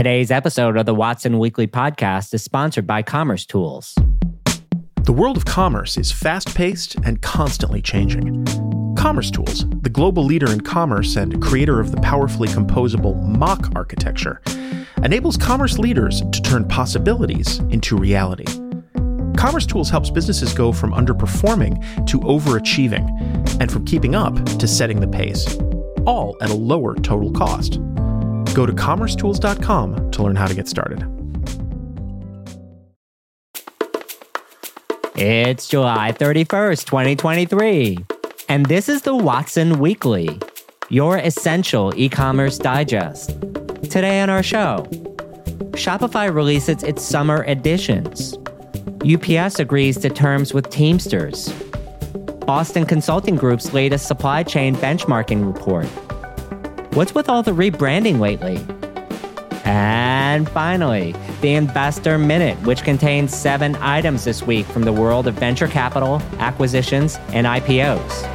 Today's episode of the Watson Weekly Podcast is sponsored by Commerce Tools. The world of commerce is fast paced and constantly changing. Commerce Tools, the global leader in commerce and creator of the powerfully composable MACH architecture, enables commerce leaders to turn possibilities into reality. Commerce Tools helps businesses go from underperforming to overachieving, and from keeping up to setting the pace, all at a lower total cost. Go to commercetools.com to learn how to get started. It's July 31st, 2023, and this is the Watson Weekly, your essential e commerce digest. Today on our show, Shopify releases its summer editions. UPS agrees to terms with Teamsters. Boston Consulting Group's latest supply chain benchmarking report. What's with all the rebranding lately? And finally, the Investor Minute, which contains seven items this week from the world of venture capital, acquisitions, and IPOs.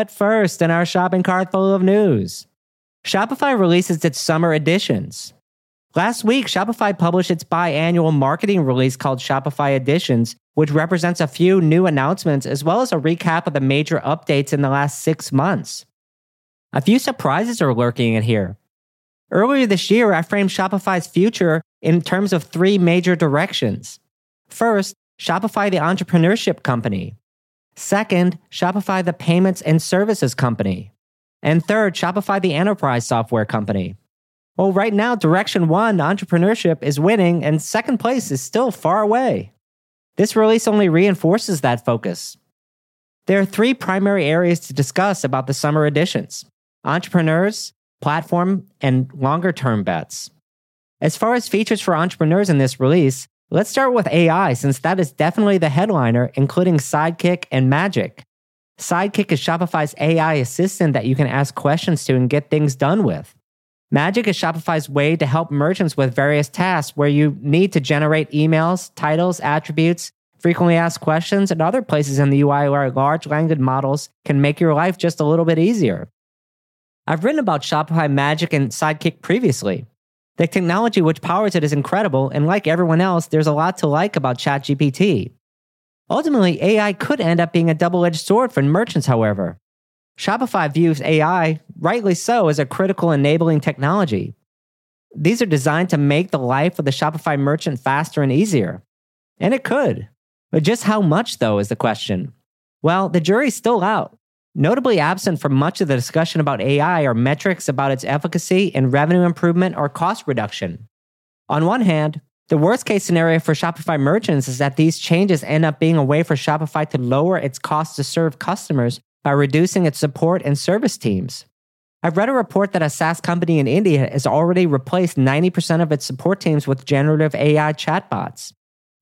But first, in our shopping cart full of news, Shopify releases its summer editions. Last week, Shopify published its biannual marketing release called Shopify Editions, which represents a few new announcements as well as a recap of the major updates in the last six months. A few surprises are lurking in here. Earlier this year, I framed Shopify's future in terms of three major directions. First, Shopify the entrepreneurship company. Second, Shopify the payments and services company. And third, Shopify the enterprise software company. Well, right now, Direction 1, entrepreneurship, is winning, and second place is still far away. This release only reinforces that focus. There are three primary areas to discuss about the summer editions entrepreneurs, platform, and longer term bets. As far as features for entrepreneurs in this release, let's start with AI since that is definitely the headliner, including Sidekick and Magic. Sidekick is Shopify's AI assistant that you can ask questions to and get things done with. Magic is Shopify's way to help merchants with various tasks where you need to generate emails, titles, attributes, frequently asked questions, and other places in the UI where large language models can make your life just a little bit easier. I've written about Shopify Magic and Sidekick previously. The technology which powers it is incredible, and like everyone else, there's a lot to like about ChatGPT. Ultimately, AI could end up being a double edged sword for merchants, however. Shopify views AI, rightly so, as a critical enabling technology. These are designed to make the life of the Shopify merchant faster and easier. And it could. But just how much, though, is the question. Well, the jury's still out. Notably absent from much of the discussion about AI are metrics about its efficacy and revenue improvement or cost reduction. On one hand, the worst case scenario for Shopify merchants is that these changes end up being a way for Shopify to lower its cost to serve customers by reducing its support and service teams. I've read a report that a SaaS company in India has already replaced 90% of its support teams with generative AI chatbots.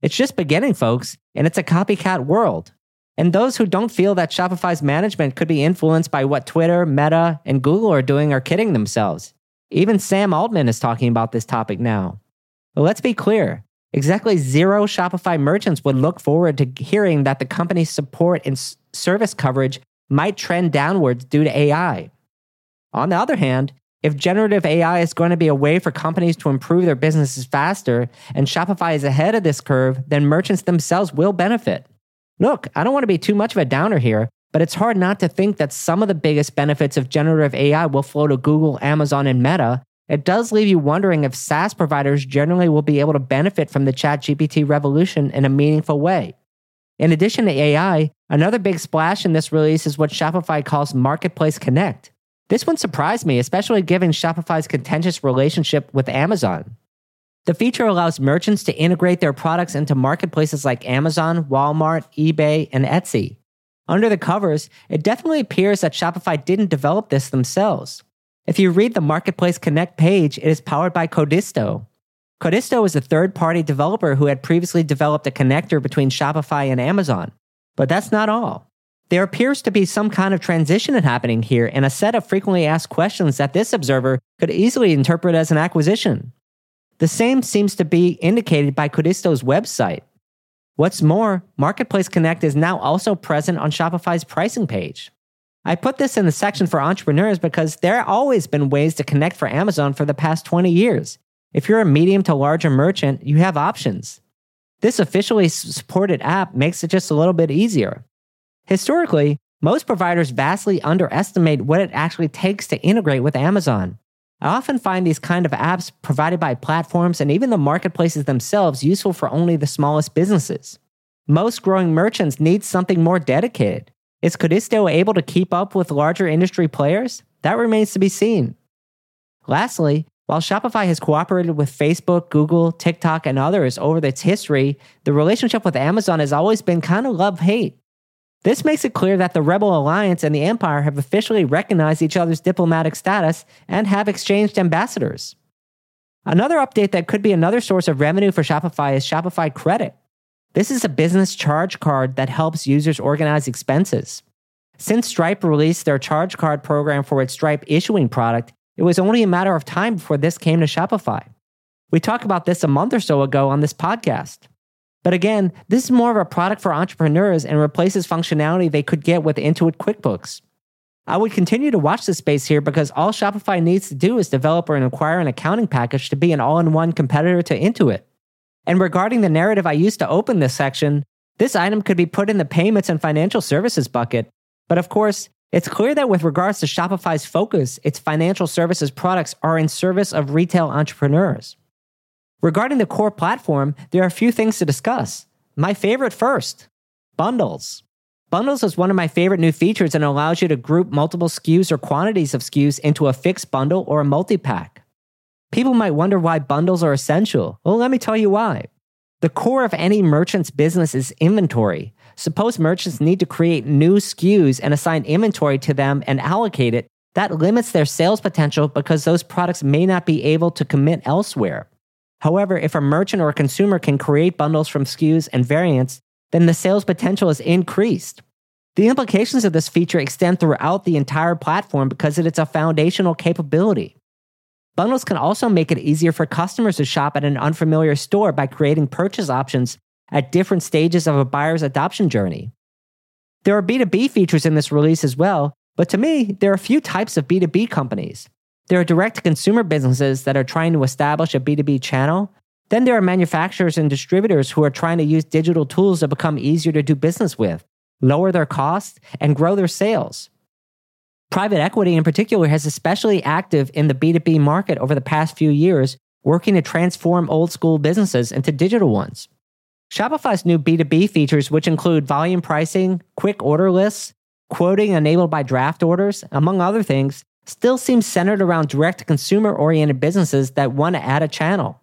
It's just beginning, folks, and it's a copycat world. And those who don't feel that Shopify's management could be influenced by what Twitter, Meta, and Google are doing are kidding themselves. Even Sam Altman is talking about this topic now. But let's be clear exactly zero Shopify merchants would look forward to hearing that the company's support and service coverage might trend downwards due to AI. On the other hand, if generative AI is going to be a way for companies to improve their businesses faster and Shopify is ahead of this curve, then merchants themselves will benefit. Look, I don't want to be too much of a downer here, but it's hard not to think that some of the biggest benefits of generative AI will flow to Google, Amazon, and Meta. It does leave you wondering if SaaS providers generally will be able to benefit from the ChatGPT revolution in a meaningful way. In addition to AI, another big splash in this release is what Shopify calls Marketplace Connect. This one surprised me, especially given Shopify's contentious relationship with Amazon. The feature allows merchants to integrate their products into marketplaces like Amazon, Walmart, eBay, and Etsy. Under the covers, it definitely appears that Shopify didn't develop this themselves. If you read the Marketplace Connect page, it is powered by Codisto, Codisto is a third party developer who had previously developed a connector between Shopify and Amazon. But that's not all. There appears to be some kind of transition happening here and a set of frequently asked questions that this observer could easily interpret as an acquisition. The same seems to be indicated by Codisto's website. What's more, Marketplace Connect is now also present on Shopify's pricing page. I put this in the section for entrepreneurs because there have always been ways to connect for Amazon for the past 20 years. If you're a medium to larger merchant, you have options. This officially supported app makes it just a little bit easier. Historically, most providers vastly underestimate what it actually takes to integrate with Amazon. I often find these kind of apps provided by platforms and even the marketplaces themselves useful for only the smallest businesses. Most growing merchants need something more dedicated. Is Codisto able to keep up with larger industry players? That remains to be seen. Lastly, while Shopify has cooperated with Facebook, Google, TikTok, and others over its history, the relationship with Amazon has always been kind of love hate. This makes it clear that the Rebel Alliance and the Empire have officially recognized each other's diplomatic status and have exchanged ambassadors. Another update that could be another source of revenue for Shopify is Shopify Credit. This is a business charge card that helps users organize expenses. Since Stripe released their charge card program for its Stripe issuing product, it was only a matter of time before this came to Shopify. We talked about this a month or so ago on this podcast. But again, this is more of a product for entrepreneurs and replaces functionality they could get with Intuit QuickBooks. I would continue to watch this space here because all Shopify needs to do is develop and acquire an accounting package to be an all in one competitor to Intuit. And regarding the narrative I used to open this section, this item could be put in the payments and financial services bucket. But of course, it's clear that with regards to Shopify's focus, its financial services products are in service of retail entrepreneurs. Regarding the core platform, there are a few things to discuss. My favorite first bundles. Bundles is one of my favorite new features and allows you to group multiple SKUs or quantities of SKUs into a fixed bundle or a multi pack. People might wonder why bundles are essential. Well, let me tell you why. The core of any merchant's business is inventory. Suppose merchants need to create new SKUs and assign inventory to them and allocate it. That limits their sales potential because those products may not be able to commit elsewhere. However, if a merchant or a consumer can create bundles from SKUs and variants, then the sales potential is increased. The implications of this feature extend throughout the entire platform because it is a foundational capability. Bundles can also make it easier for customers to shop at an unfamiliar store by creating purchase options at different stages of a buyer's adoption journey. There are B2B features in this release as well, but to me, there are a few types of B2B companies. There are direct consumer businesses that are trying to establish a B2B channel. Then there are manufacturers and distributors who are trying to use digital tools to become easier to do business with, lower their costs, and grow their sales. Private equity, in particular, has especially active in the B2B market over the past few years, working to transform old school businesses into digital ones. Shopify's new B2B features, which include volume pricing, quick order lists, quoting enabled by draft orders, among other things, still seem centered around direct consumer oriented businesses that want to add a channel.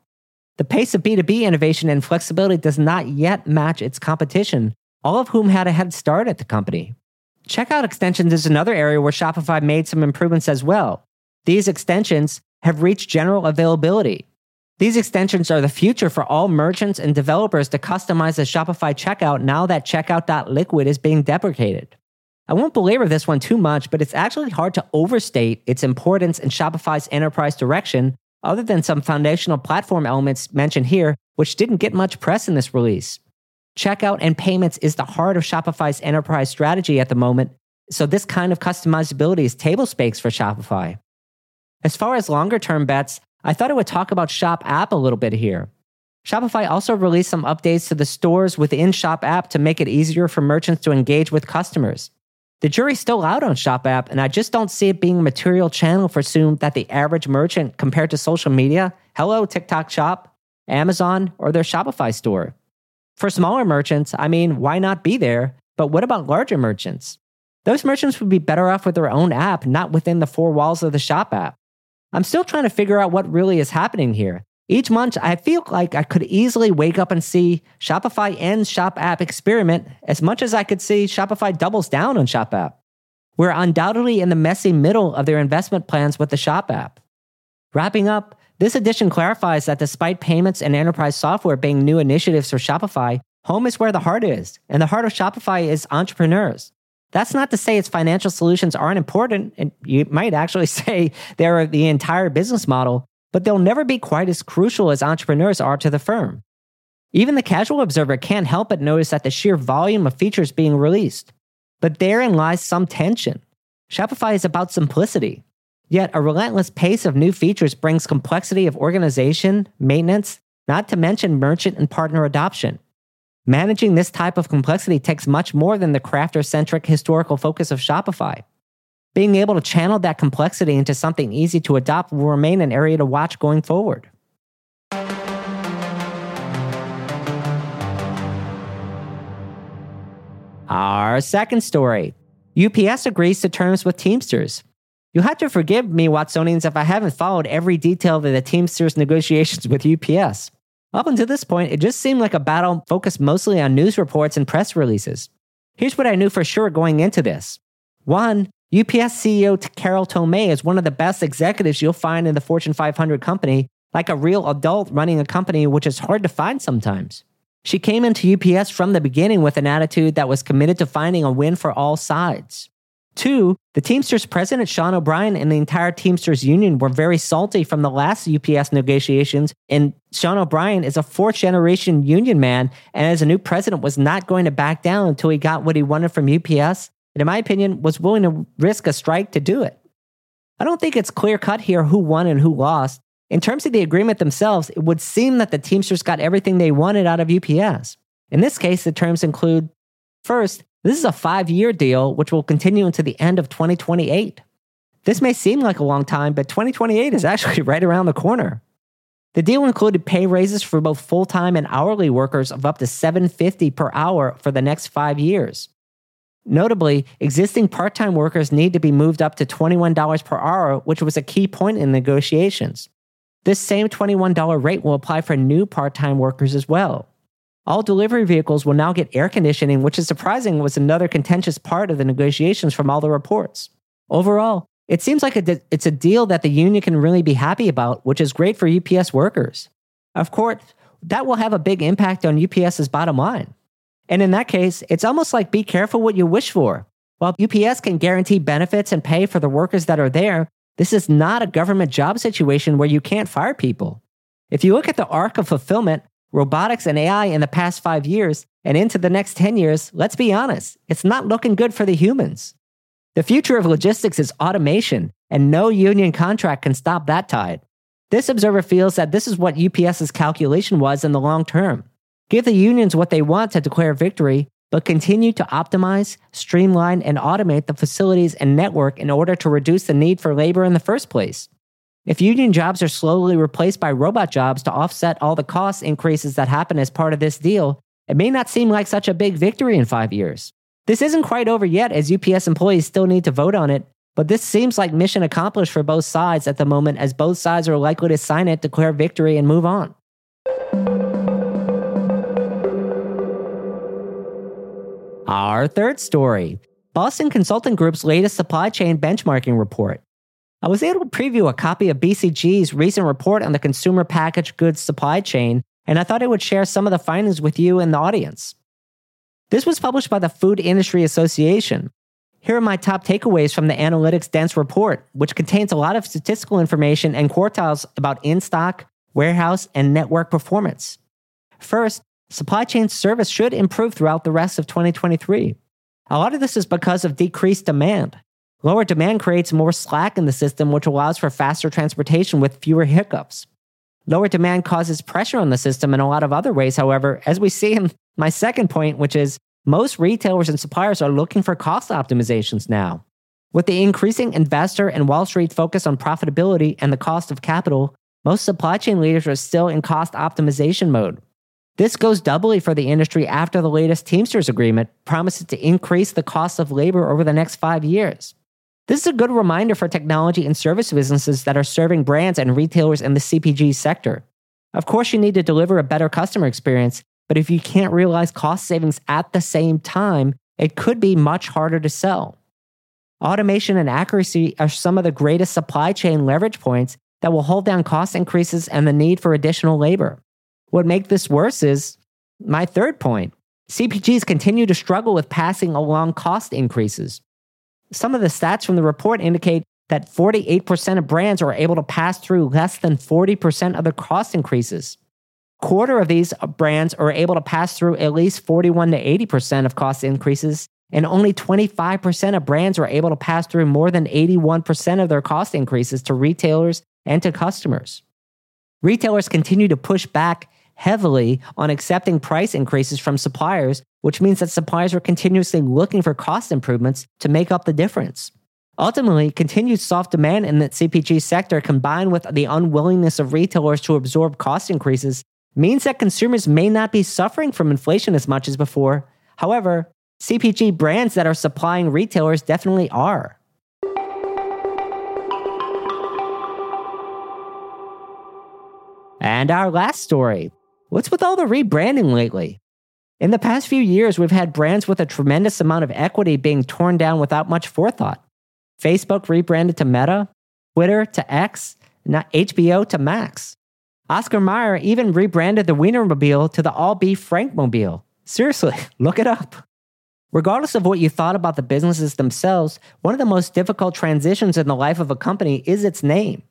The pace of B2B innovation and flexibility does not yet match its competition, all of whom had a head start at the company. Checkout extensions is another area where Shopify made some improvements as well. These extensions have reached general availability. These extensions are the future for all merchants and developers to customize the Shopify checkout now that checkout.liquid is being deprecated. I won't belabor this one too much, but it's actually hard to overstate its importance in Shopify's enterprise direction, other than some foundational platform elements mentioned here, which didn't get much press in this release. Checkout and payments is the heart of Shopify's enterprise strategy at the moment, so this kind of customizability is table stakes for Shopify. As far as longer term bets, I thought I would talk about Shop App a little bit here. Shopify also released some updates to the stores within Shop App to make it easier for merchants to engage with customers. The jury's still out on Shop App, and I just don't see it being a material channel for soon that the average merchant compared to social media, hello, TikTok Shop, Amazon, or their Shopify store. For smaller merchants, I mean, why not be there? But what about larger merchants? Those merchants would be better off with their own app, not within the four walls of the Shop app. I'm still trying to figure out what really is happening here. Each month, I feel like I could easily wake up and see Shopify ends Shop app experiment as much as I could see Shopify doubles down on Shop app. We're undoubtedly in the messy middle of their investment plans with the Shop app. Wrapping up, this edition clarifies that despite payments and enterprise software being new initiatives for Shopify, home is where the heart is, and the heart of Shopify is entrepreneurs. That's not to say its financial solutions aren't important, and you might actually say they're the entire business model, but they'll never be quite as crucial as entrepreneurs are to the firm. Even the casual observer can't help but notice that the sheer volume of features being released. But therein lies some tension. Shopify is about simplicity. Yet a relentless pace of new features brings complexity of organization, maintenance, not to mention merchant and partner adoption. Managing this type of complexity takes much more than the crafter centric historical focus of Shopify. Being able to channel that complexity into something easy to adopt will remain an area to watch going forward. Our second story UPS agrees to terms with Teamsters. You'll have to forgive me, Watsonians, if I haven't followed every detail of the Teamsters negotiations with UPS. Up until this point, it just seemed like a battle focused mostly on news reports and press releases. Here's what I knew for sure going into this. One, UPS CEO Carol Tomé is one of the best executives you'll find in the Fortune 500 company, like a real adult running a company, which is hard to find sometimes. She came into UPS from the beginning with an attitude that was committed to finding a win for all sides. Two, the Teamsters president, Sean O'Brien, and the entire Teamsters union were very salty from the last UPS negotiations. And Sean O'Brien is a fourth generation union man, and as a new president, was not going to back down until he got what he wanted from UPS. And in my opinion, was willing to risk a strike to do it. I don't think it's clear cut here who won and who lost. In terms of the agreement themselves, it would seem that the Teamsters got everything they wanted out of UPS. In this case, the terms include first, this is a five year deal, which will continue into the end of 2028. This may seem like a long time, but 2028 is actually right around the corner. The deal included pay raises for both full time and hourly workers of up to 750 per hour for the next five years. Notably, existing part time workers need to be moved up to $21 per hour, which was a key point in negotiations. This same $21 rate will apply for new part time workers as well. All delivery vehicles will now get air conditioning, which is surprising was another contentious part of the negotiations from all the reports. Overall, it seems like it's a deal that the union can really be happy about, which is great for UPS workers. Of course, that will have a big impact on UPS's bottom line. And in that case, it's almost like be careful what you wish for. While UPS can guarantee benefits and pay for the workers that are there, this is not a government job situation where you can't fire people. If you look at the arc of fulfillment, robotics and AI in the past five years and into the next 10 years, let's be honest, it's not looking good for the humans. The future of logistics is automation, and no union contract can stop that tide. This observer feels that this is what UPS's calculation was in the long term. Give the unions what they want to declare victory, but continue to optimize, streamline, and automate the facilities and network in order to reduce the need for labor in the first place. If union jobs are slowly replaced by robot jobs to offset all the cost increases that happen as part of this deal, it may not seem like such a big victory in five years. This isn't quite over yet, as UPS employees still need to vote on it, but this seems like mission accomplished for both sides at the moment, as both sides are likely to sign it, declare victory, and move on. Our third story Boston Consulting Group's latest supply chain benchmarking report. I was able to preview a copy of BCG's recent report on the consumer packaged goods supply chain, and I thought I would share some of the findings with you and the audience. This was published by the Food Industry Association. Here are my top takeaways from the Analytics Dense report, which contains a lot of statistical information and quartiles about in stock, warehouse, and network performance. First, supply chain service should improve throughout the rest of 2023. A lot of this is because of decreased demand. Lower demand creates more slack in the system, which allows for faster transportation with fewer hiccups. Lower demand causes pressure on the system in a lot of other ways, however, as we see in my second point, which is most retailers and suppliers are looking for cost optimizations now. With the increasing investor and Wall Street focus on profitability and the cost of capital, most supply chain leaders are still in cost optimization mode. This goes doubly for the industry after the latest Teamsters agreement promises to increase the cost of labor over the next five years. This is a good reminder for technology and service businesses that are serving brands and retailers in the CPG sector. Of course, you need to deliver a better customer experience, but if you can't realize cost savings at the same time, it could be much harder to sell. Automation and accuracy are some of the greatest supply chain leverage points that will hold down cost increases and the need for additional labor. What makes this worse is my third point. CPGs continue to struggle with passing along cost increases. Some of the stats from the report indicate that 48% of brands are able to pass through less than 40% of the cost increases. Quarter of these brands are able to pass through at least 41 to 80% of cost increases, and only 25% of brands were able to pass through more than 81% of their cost increases to retailers and to customers. Retailers continue to push back heavily on accepting price increases from suppliers, which means that suppliers are continuously looking for cost improvements to make up the difference. Ultimately, continued soft demand in the CPG sector combined with the unwillingness of retailers to absorb cost increases means that consumers may not be suffering from inflation as much as before. However, CPG brands that are supplying retailers definitely are. And our last story what's with all the rebranding lately? In the past few years, we've had brands with a tremendous amount of equity being torn down without much forethought. Facebook rebranded to Meta, Twitter to X, and HBO to Max. Oscar Mayer even rebranded the Wienermobile to the All Beef Frankmobile. Seriously, look it up. Regardless of what you thought about the businesses themselves, one of the most difficult transitions in the life of a company is its name.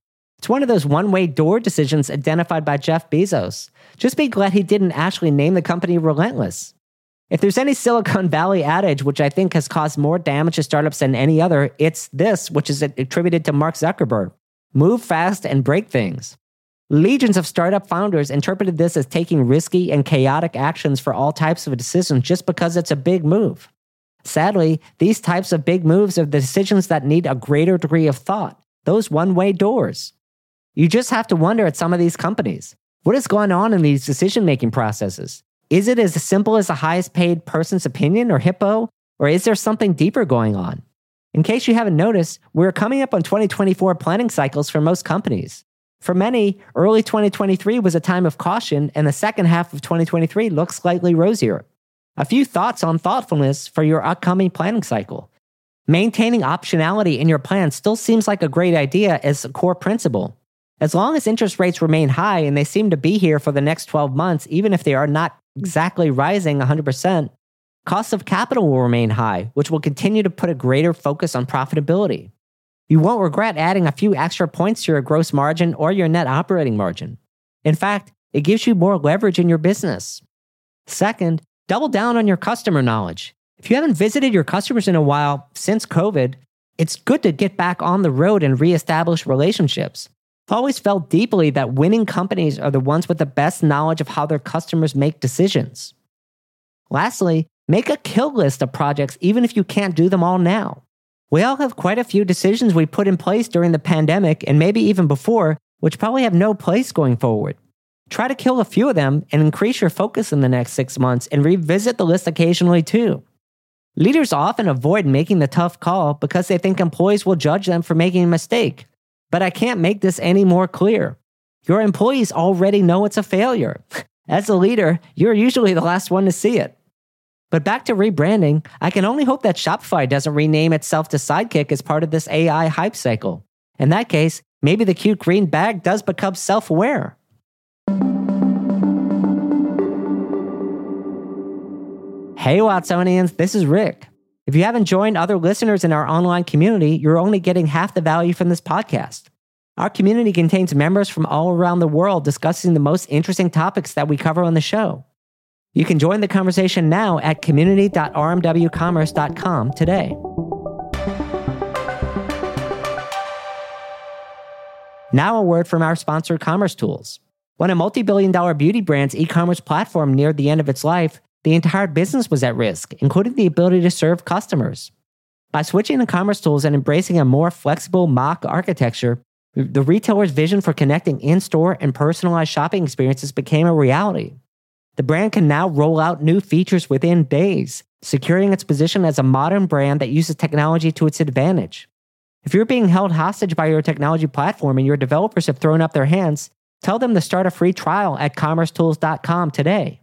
It's one of those one way door decisions identified by Jeff Bezos. Just be glad he didn't actually name the company Relentless. If there's any Silicon Valley adage which I think has caused more damage to startups than any other, it's this, which is attributed to Mark Zuckerberg move fast and break things. Legions of startup founders interpreted this as taking risky and chaotic actions for all types of decisions just because it's a big move. Sadly, these types of big moves are the decisions that need a greater degree of thought, those one way doors. You just have to wonder at some of these companies what is going on in these decision making processes? Is it as simple as the highest paid person's opinion or hippo, or is there something deeper going on? In case you haven't noticed, we're coming up on 2024 planning cycles for most companies. For many, early 2023 was a time of caution, and the second half of 2023 looks slightly rosier. A few thoughts on thoughtfulness for your upcoming planning cycle. Maintaining optionality in your plan still seems like a great idea as a core principle. As long as interest rates remain high and they seem to be here for the next 12 months, even if they are not exactly rising 100%, costs of capital will remain high, which will continue to put a greater focus on profitability. You won't regret adding a few extra points to your gross margin or your net operating margin. In fact, it gives you more leverage in your business. Second, double down on your customer knowledge. If you haven't visited your customers in a while since COVID, it's good to get back on the road and reestablish relationships. I've always felt deeply that winning companies are the ones with the best knowledge of how their customers make decisions. Lastly, make a kill list of projects even if you can't do them all now. We all have quite a few decisions we put in place during the pandemic and maybe even before, which probably have no place going forward. Try to kill a few of them and increase your focus in the next six months and revisit the list occasionally too. Leaders often avoid making the tough call because they think employees will judge them for making a mistake. But I can't make this any more clear. Your employees already know it's a failure. As a leader, you're usually the last one to see it. But back to rebranding, I can only hope that Shopify doesn't rename itself to Sidekick as part of this AI hype cycle. In that case, maybe the cute green bag does become self aware. Hey, Watsonians, this is Rick. If you haven't joined other listeners in our online community, you're only getting half the value from this podcast. Our community contains members from all around the world discussing the most interesting topics that we cover on the show. You can join the conversation now at community.rmwcommerce.com today. Now, a word from our sponsor, Commerce Tools. When a multi billion dollar beauty brand's e commerce platform neared the end of its life, the entire business was at risk, including the ability to serve customers. By switching to commerce tools and embracing a more flexible MACH architecture, the retailer's vision for connecting in store and personalized shopping experiences became a reality. The brand can now roll out new features within days, securing its position as a modern brand that uses technology to its advantage. If you're being held hostage by your technology platform and your developers have thrown up their hands, tell them to start a free trial at commercetools.com today.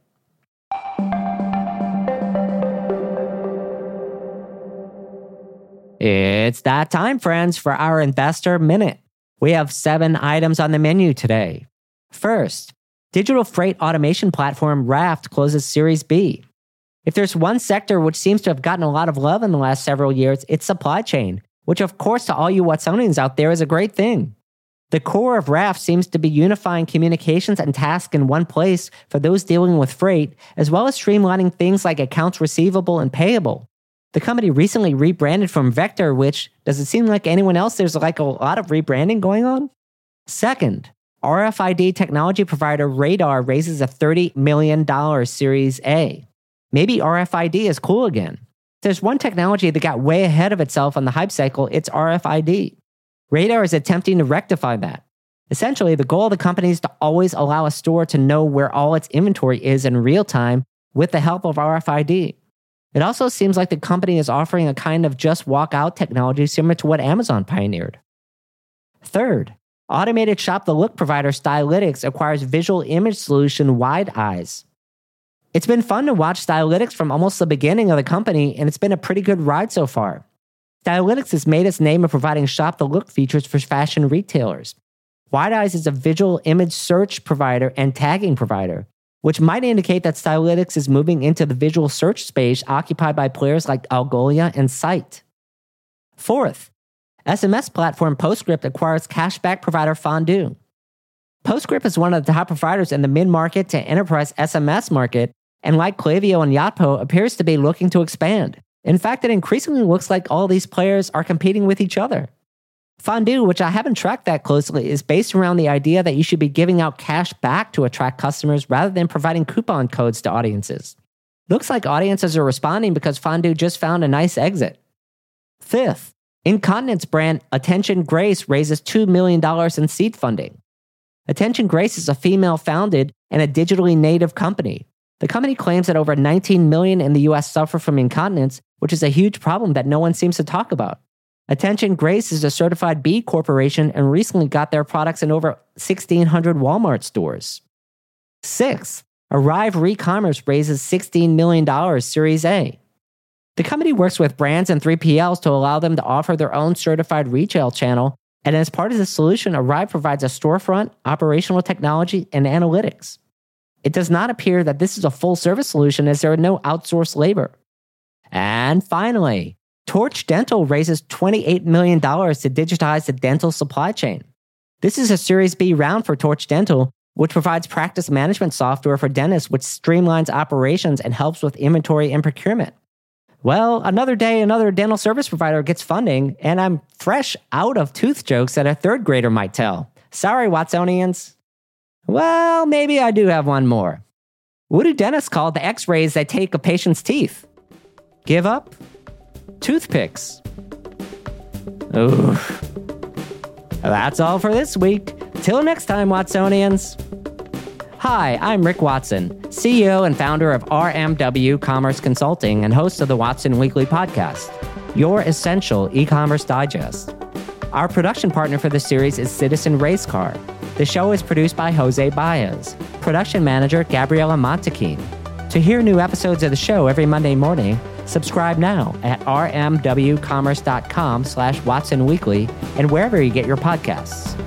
It's that time, friends, for our investor minute. We have seven items on the menu today. First, digital freight automation platform Raft closes Series B. If there's one sector which seems to have gotten a lot of love in the last several years, it's supply chain, which, of course, to all you Watsonians out there is a great thing. The core of Raft seems to be unifying communications and tasks in one place for those dealing with freight, as well as streamlining things like accounts receivable and payable. The company recently rebranded from Vector, which does it seem like anyone else there's like a lot of rebranding going on? Second, RFID technology provider Radar raises a $30 million Series A. Maybe RFID is cool again. There's one technology that got way ahead of itself on the hype cycle, it's RFID. Radar is attempting to rectify that. Essentially, the goal of the company is to always allow a store to know where all its inventory is in real time with the help of RFID. It also seems like the company is offering a kind of just walk out technology similar to what Amazon pioneered. Third, automated shop the look provider Stylitics acquires visual image solution Wide Eyes. It's been fun to watch Stylitics from almost the beginning of the company, and it's been a pretty good ride so far. Stylitics has made its name of providing shop the look features for fashion retailers. Wide Eyes is a visual image search provider and tagging provider which might indicate that Stylitics is moving into the visual search space occupied by players like Algolia and Syte. Fourth, SMS platform Postscript acquires cashback provider Fondue. Postscript is one of the top providers in the mid market to enterprise SMS market, and like Klaviyo and Yotpo, appears to be looking to expand. In fact, it increasingly looks like all these players are competing with each other. Fondue, which I haven't tracked that closely, is based around the idea that you should be giving out cash back to attract customers rather than providing coupon codes to audiences. Looks like audiences are responding because Fondue just found a nice exit. Fifth, incontinence brand Attention Grace raises $2 million in seed funding. Attention Grace is a female founded and a digitally native company. The company claims that over 19 million in the US suffer from incontinence, which is a huge problem that no one seems to talk about. Attention Grace is a certified B corporation and recently got their products in over 1,600 Walmart stores. Six, Arrive Recommerce raises $16 million Series A. The company works with brands and 3PLs to allow them to offer their own certified retail channel, and as part of the solution, Arrive provides a storefront, operational technology, and analytics. It does not appear that this is a full service solution as there are no outsourced labor. And finally, Torch Dental raises $28 million to digitize the dental supply chain. This is a Series B round for Torch Dental, which provides practice management software for dentists, which streamlines operations and helps with inventory and procurement. Well, another day, another dental service provider gets funding, and I'm fresh out of tooth jokes that a third grader might tell. Sorry, Watsonians. Well, maybe I do have one more. What do dentists call the x rays they take a patient's teeth? Give up? Toothpicks. Oof. That's all for this week. Till next time, Watsonians. Hi, I'm Rick Watson, CEO and founder of RMW Commerce Consulting and host of the Watson Weekly podcast, your essential e commerce digest. Our production partner for the series is Citizen Race Car. The show is produced by Jose Baez, production manager Gabriela Montequin. To hear new episodes of the show every Monday morning, Subscribe now at rmwcommerce.com slash Watson Weekly and wherever you get your podcasts.